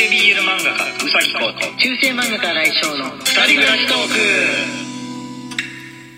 系 BL 漫画家うさぎこと中世漫画家来翔の二人暮らしトー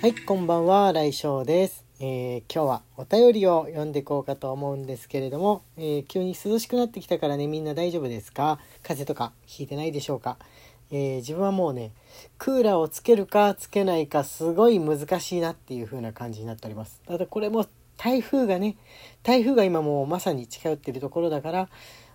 クはい、こんばんは、来翔です。えー今日はお便りを読んでいこうかと思うんですけれども、えー急に涼しくなってきたからね、みんな大丈夫ですか？風邪とかひいてないでしょうか、えー自分はもうね、クーラーをつけるかつけないかすごい難しいなっていう風な感じになっております。ただこれも台風がね、台風が今もうまさに近寄ってるところだから、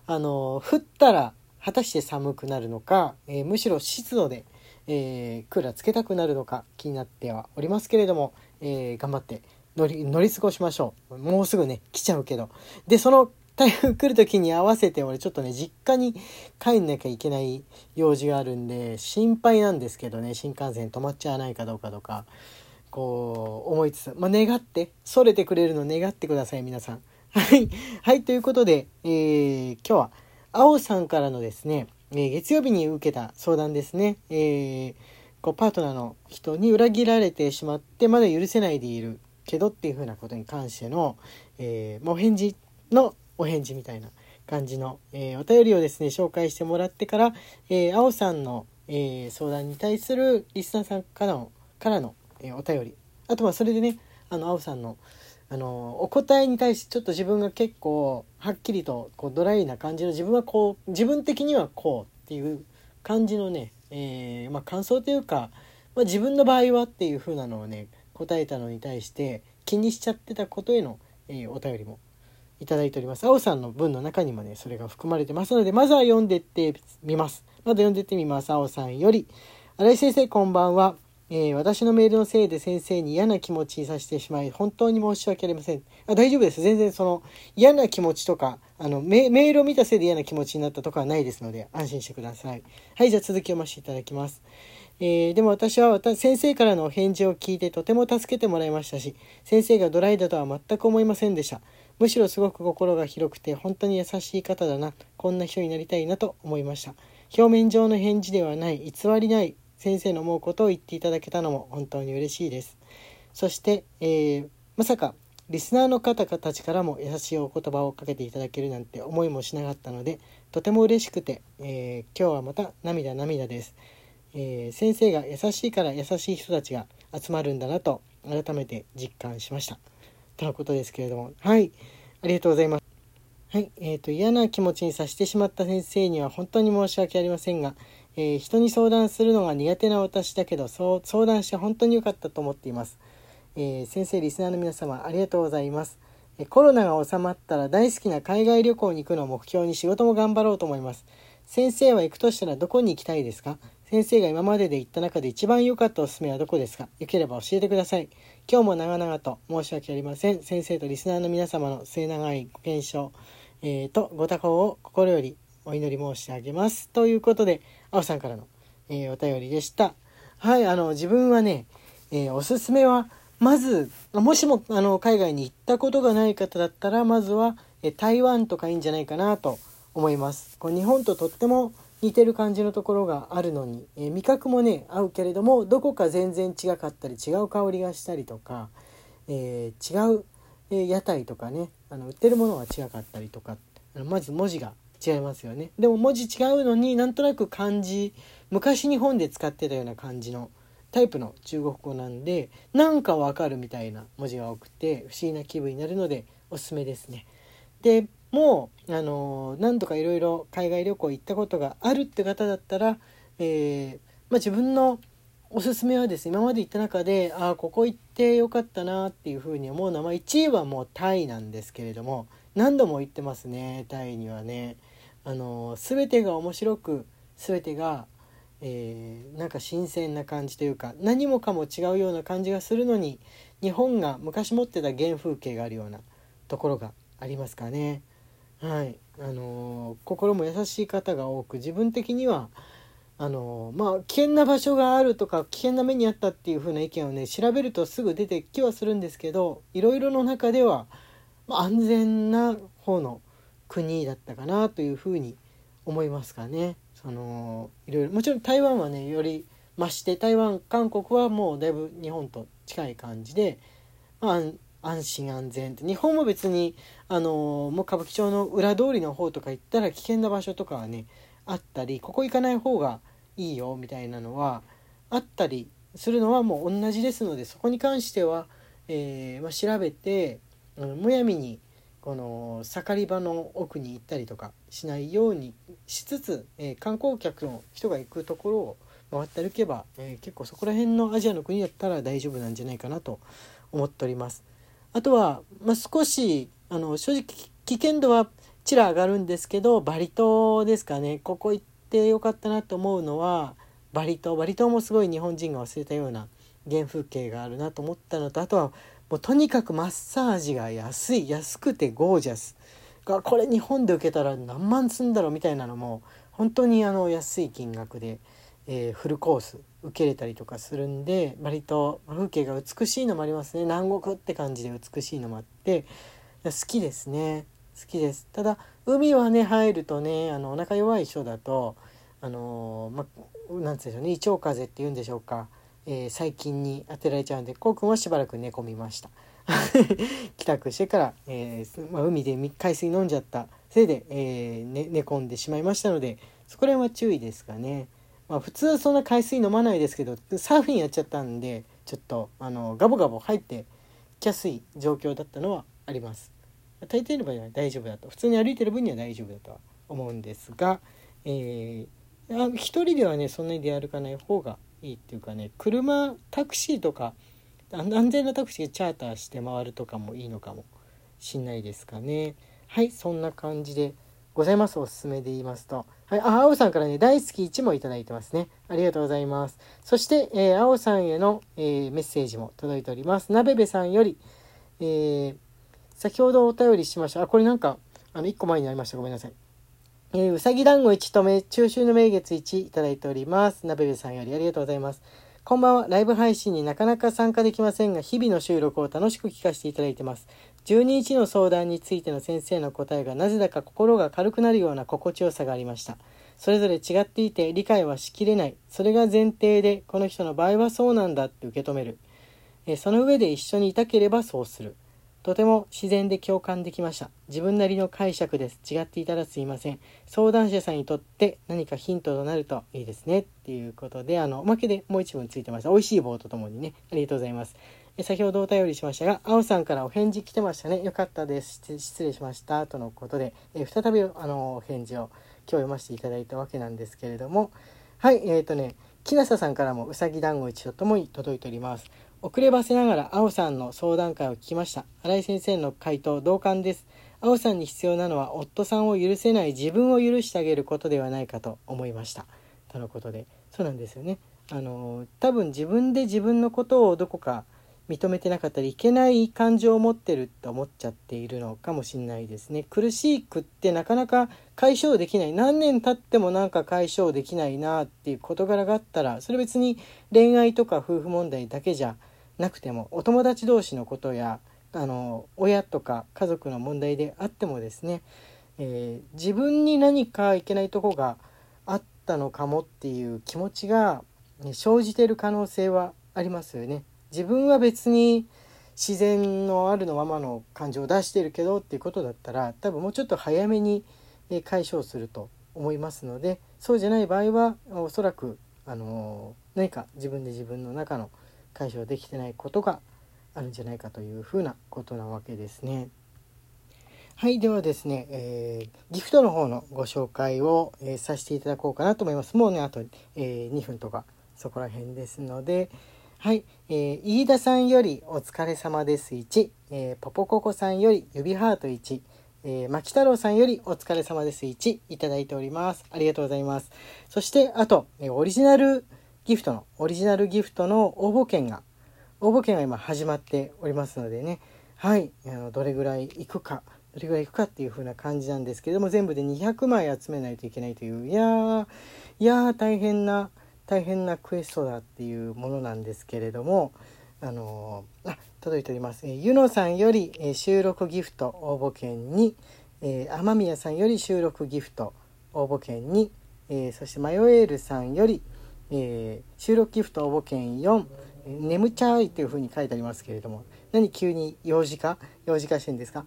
あの降ったら果たして寒くなるのか、えーむしろ湿度で、えークーラーつけたくなるのか気になってはおりますけれども、えー頑張って乗り乗り過ごしましょう。もうすぐね来ちゃうけど。でその台風来る時に合わせて俺ちょっとね実家に帰んなきゃいけない用事があるんで心配なんですけどね新幹線止まっちゃわないかどうかとかこう思いつつ、まあ、願ってそれてくれるの願ってください皆さん。はい、はい、ということで、えー今日は青さんからのですね、えー月曜日に受けた相談ですね、えーこうパートナーの人に裏切られてしまってまだ許せないでいるけどっていうふうなことに関しての、えーまあお返事のお返事みたいな感じの、えーお便りをですね紹介してもらってから、えー青さんの、え相談に対するリスナーさんからのからの、えお便り。あとはそれでねあの青さんのあのお答えに対してちょっと自分が結構はっきりとこうドライな感じの自分はこう自分的にはこうっていう感じのね、えーまあ、感想というか、まあ、自分の場合はっていう風なのをね答えたのに対して気にしちゃってたことへの、えーお便りもいただいております。青さんの文の中にもねそれが含まれてますのでまずは読んでってみます。まず読んでってみます。青さんより。新井先生こんばんは、えー私のメールのせいで先生に嫌な気持ちにさせてしまい本当に申し訳ありません。あ大丈夫です。全然その嫌な気持ちとかあのメメールを見たせいで嫌な気持ちになったとかはないですので安心してください。はいじゃあ続き読ませていただきます。えーでも私は先生からのお返事を聞いてとても助けてもらいましたし先生がドライだとは全く思いませんでした。むしろすごく心が広くて本当に優しい方だなこんな人になりたいなと思いました。表面上の返事ではない偽りない先生の思うことを言っていただけたのも本当に嬉しいです。そして、えーまさかリスナーの方たちからも優しいお言葉をかけていただけるなんて思いもしなかったのでとても嬉しくて、えー今日はまた涙涙です。えー先生が優しいから優しい人たちが集まるんだなと改めて実感しました。とのことですけれども。はい。ありがとうございます。はい。えー、と嫌な気持ちにさせてしまった先生には本当に申し訳ありませんが、えー人に相談するのが苦手な私だけどそう相談して本当に良かったと思っています、えー先生リスナーの皆様ありがとうございます。えコロナが収まったら大好きな海外旅行に行くのを目標に仕事も頑張ろうと思います。先生は行くとしたらどこに行きたいですか？先生が今までで行った中で一番良かったおすすめはどこですか？よければ教えてください。今日も長々と申し訳ありません。先生とリスナーの皆様の末長いご健勝、えーとご多幸を心よりお祈り申し上げます。ということで青さんからの、えーお便りでした。はいあの自分はね、えーおすすめはまずもしもあの海外に行ったことがない方だったらまずは、えー台湾とかいいんじゃないかなと思います。こう日本ととっても似てる感じのところがあるのに、えー味覚もね合うけれどもどこか全然違かったり違う香りがしたりとか、えー違う、えー屋台とかねあの売ってるものが違かったりとかあのまず文字が違いますよねでも文字違うのになんとなく漢字昔日本で使ってたような感じのタイプの中国語なんでなんかわかるみたいな文字が多くて不思議な気分になるのでおすすめですね。でもう、あの何度かいろいろ海外旅行行ったことがあるって方だったら、えーまあ、自分のおすすめはですね今まで行った中でああここ行ってよかったなっていうふうに思うのは、ま、1位はもうタイなんですけれども何度も行ってますねタイにはね。あの全てが面白く全てが、えーなんか新鮮な感じというか何もかも違うような感じがするのに日本が昔持ってた原風景があるようなところがありますかね。はい、あの心も優しい方が多く自分的にはあのまあ危険な場所があるとか危険な目にあったっていう風な意見をね調べるとすぐ出てきはするんですけどいろいろの中では、まあ安全な方の国だったかなというふうに思いますかね。そのいろいろもちろん台湾はねより増して台湾韓国はもうだいぶ日本と近い感じで、まあ安心安全って日本も別にあのもう歌舞伎町の裏通りの方とか行ったら危険な場所とかはねあったりここ行かない方がいいよみたいなのはあったりするのはもう同じですのでそこに関しては、えーまあ、調べて、むやみにこの盛り場の奥に行ったりとかしないようにしつつ、えー、観光客の人が行くところを回って歩けば、えー、結構そこら辺のアジアの国だったら大丈夫なんじゃないかなと思っております。あとは、まあ、少しあの正直危険度はちら上がるんですけどバリ島ですかねここ行ってよかったなと思うのはバリ島バリ島もすごい日本人が忘れたような原風景があるなと思ったのとあとはもうとにかくマッサージが安い安くてゴージャス。がこれ日本で受けたら何万すんだろうみたいなのも本当にあの安い金額で、えー、フルコース受けれたりとかするんで割と風景が美しいのもありますね。南国って感じで美しいのもあって好きですね。好きです。ただ海はね入るとねあのお腹弱い人だとあのー、まなんてうんでしょうね。胃腸風邪っていうんでしょうか。えー、細菌に当てられちゃうんでこうくんはしばらく寝込みました。帰宅してから、えー、まあ、海で海水飲んじゃったせいで、えー、ね、寝込んでしまいましたのでそこら辺は注意ですかね、まあ、普通はそんな海水飲まないですけどサーフィンやっちゃったんでちょっとあのガボガボ入ってきやすい状況だったのはあります。大抵の場合は大丈夫だと。普通に歩いてる分には大丈夫だとは思うんですが、えー、一人ではねそんなに出歩かない方がいいっていうかね車タクシーとか安全なタクシーチャーターして回るとかもいいのかもしんないですかね。はいそんな感じでございます。おすすめで言いますと。はいあ青さんからね大好き1もいいてますね。ありがとうございます。そして、えー、青さんへの、えー、メッセージも届いております。なべべさんより、えー、先ほどお便りしました。あこれなんかあの1個前になりました。ごめんなさい。えー、うさぎ団子1とめ、中秋の名月1いただいております。なべべさんよりありがとうございます。こんばんは。ライブ配信になかなか参加できませんが、日々の収録を楽しく聞かせていただいてます。12日の相談についての先生の答えがなぜだか心が軽くなるような心地よさがありました。それぞれ違っていて理解はしきれない。それが前提で、この人の場合はそうなんだって受け止める。えその上で一緒にいたければそうする。とても自然で共感できました。自分なりの解釈です。違っていたらすいません。相談者さんにとって何かヒントとなるといいですね。っていうことで、あの、おまけでもう一文ついてました。美味しい棒とともにね、ありがとうございます。え先ほどお便りしましたが、青さんからお返事来てましたね。よかったです。失礼しました。とのことで、え再びあのお返事を今日読ませていただいたわけなんですけれども、はい、えっ、ー、とね、木下さんからもうさぎ団子一とともに届いております。遅ればせながら青さんの相談会を聞きました。新井先生の回答同感です。青さんに必要なのは夫さんを許せない自分を許してあげることではないかと思いました。とのことで、そうなんですよね。あの多分自分で自分のことをどこか認めてなかったりいけない感情を持ってると思っちゃっているのかもしれないですね苦しくってなかなか解消できない何年経ってもなんか解消できないなっていう事柄があったらそれ別に恋愛とか夫婦問題だけじゃなくてもお友達同士のことやあの親とか家族の問題であってもですね、えー、自分に何かいけないとこがあったのかもっていう気持ちが、ね、生じてる可能性はありますよね。自分は別に自然のあるのままの感情を出してるけどっていうことだったら多分もうちょっと早めに解消すると思いますのでそうじゃない場合はおそらくあの何か自分で自分の中の解消できてないことがあるんじゃないかというふうなことなわけですね。はい、ではですね、えー、ギフトの方のご紹介を、えー、させていただこうかなと思います。もうね、あと、えー、2分とかそこら辺ですので、はい、えー、飯田さんよりお疲れ様です1、えー、ポポココさんより指ハート1、えー、牧太郎さんよりお疲れ様です1いただいております。ありがとうございます。そして、あと、え、オリジナルギフトの、オリジナルギフトの応募券が、応募券が今始まっておりますのでね、はい、あのどれぐらいいくか、どれぐらいいくかっていう風な感じなんですけども、全部で200枚集めないといけないという、いやー、いやー大変な、大変なクエストだっていうものなんですけれども、あのー、あ、届いております。えー、ゆのさんより、えー、収録ギフト応募券に、えー、天宮さんより収録ギフト応募券に、えー、そしてマヨエールさんより、えー、収録ギフト応募券4、眠ちゃいというふうに書いてありますけれども、何急に幼児化幼児化してんですか？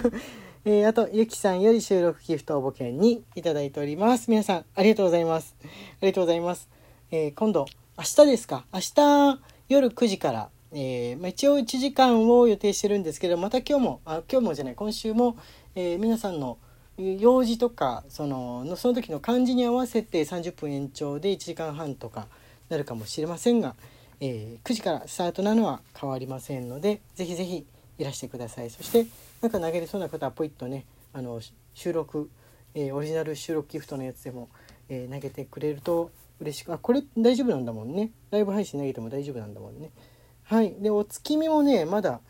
えー、あと、ゆきさんより収録ギフト応募券にいただいております。皆さん、ありがとうございます。ありがとうございます。えー、今度、明日ですか？明日夜9時から、えー、まあ、一応1時間を予定してるんですけど、また今日も、あ今日もじゃない、今週も、え皆さんの用事とかそのその時の漢字に合わせて30分延長で1時間半とかなるかもしれませんが、えー、9時からスタートなのは変わりませんのでぜひぜひいらしてください。そしてなんか投げれそうな方はポイッとねあの収録、えー、オリジナル収録ギフトのやつでも、えー、投げてくれると嬉しくあこれ大丈夫なんだもんね。ライブ配信投げても大丈夫なんだもんね。はい。でお月見もねまだ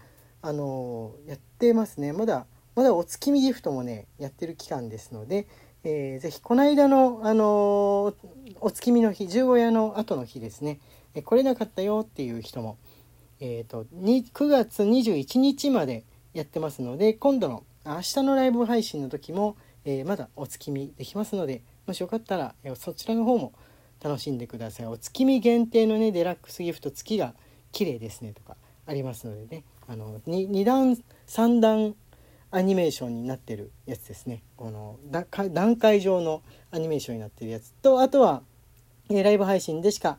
あのやってますね。まだまだお月見ギフトもねやってる期間ですので、えー、ぜひこの間の、あのー、お月見の日十五夜の後の日ですね、えー、来れなかったよっていう人も、えーと、9月21日までやってますので今度の明日のライブ配信の時も、えー、まだお月見できますのでもしよかったら、えー、そちらの方も楽しんでください。お月見限定のねデラックスギフト月が綺麗ですねとかありますのでね。あの 2, 2段3段アニメーションになってるやつですねこの段階上のアニメーションになってるやつとあとは、えライブ配信でしか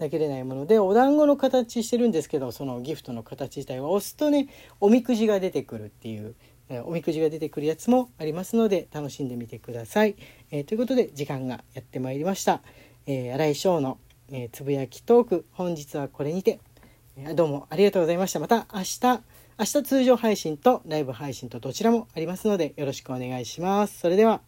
投げれないものでお団子の形してるんですけどそのギフトの形自体は押すとねおみくじが出てくるっていうおみくじが出てくるやつもありますので楽しんでみてください。えー、ということで時間がやってまいりました。えー、新井翔の、えー、つぶやきトーク本日はこれにて、え、どうもありがとうございました。また明日明日通常配信とライブ配信とどちらもありますのでよろしくお願いします。それでは。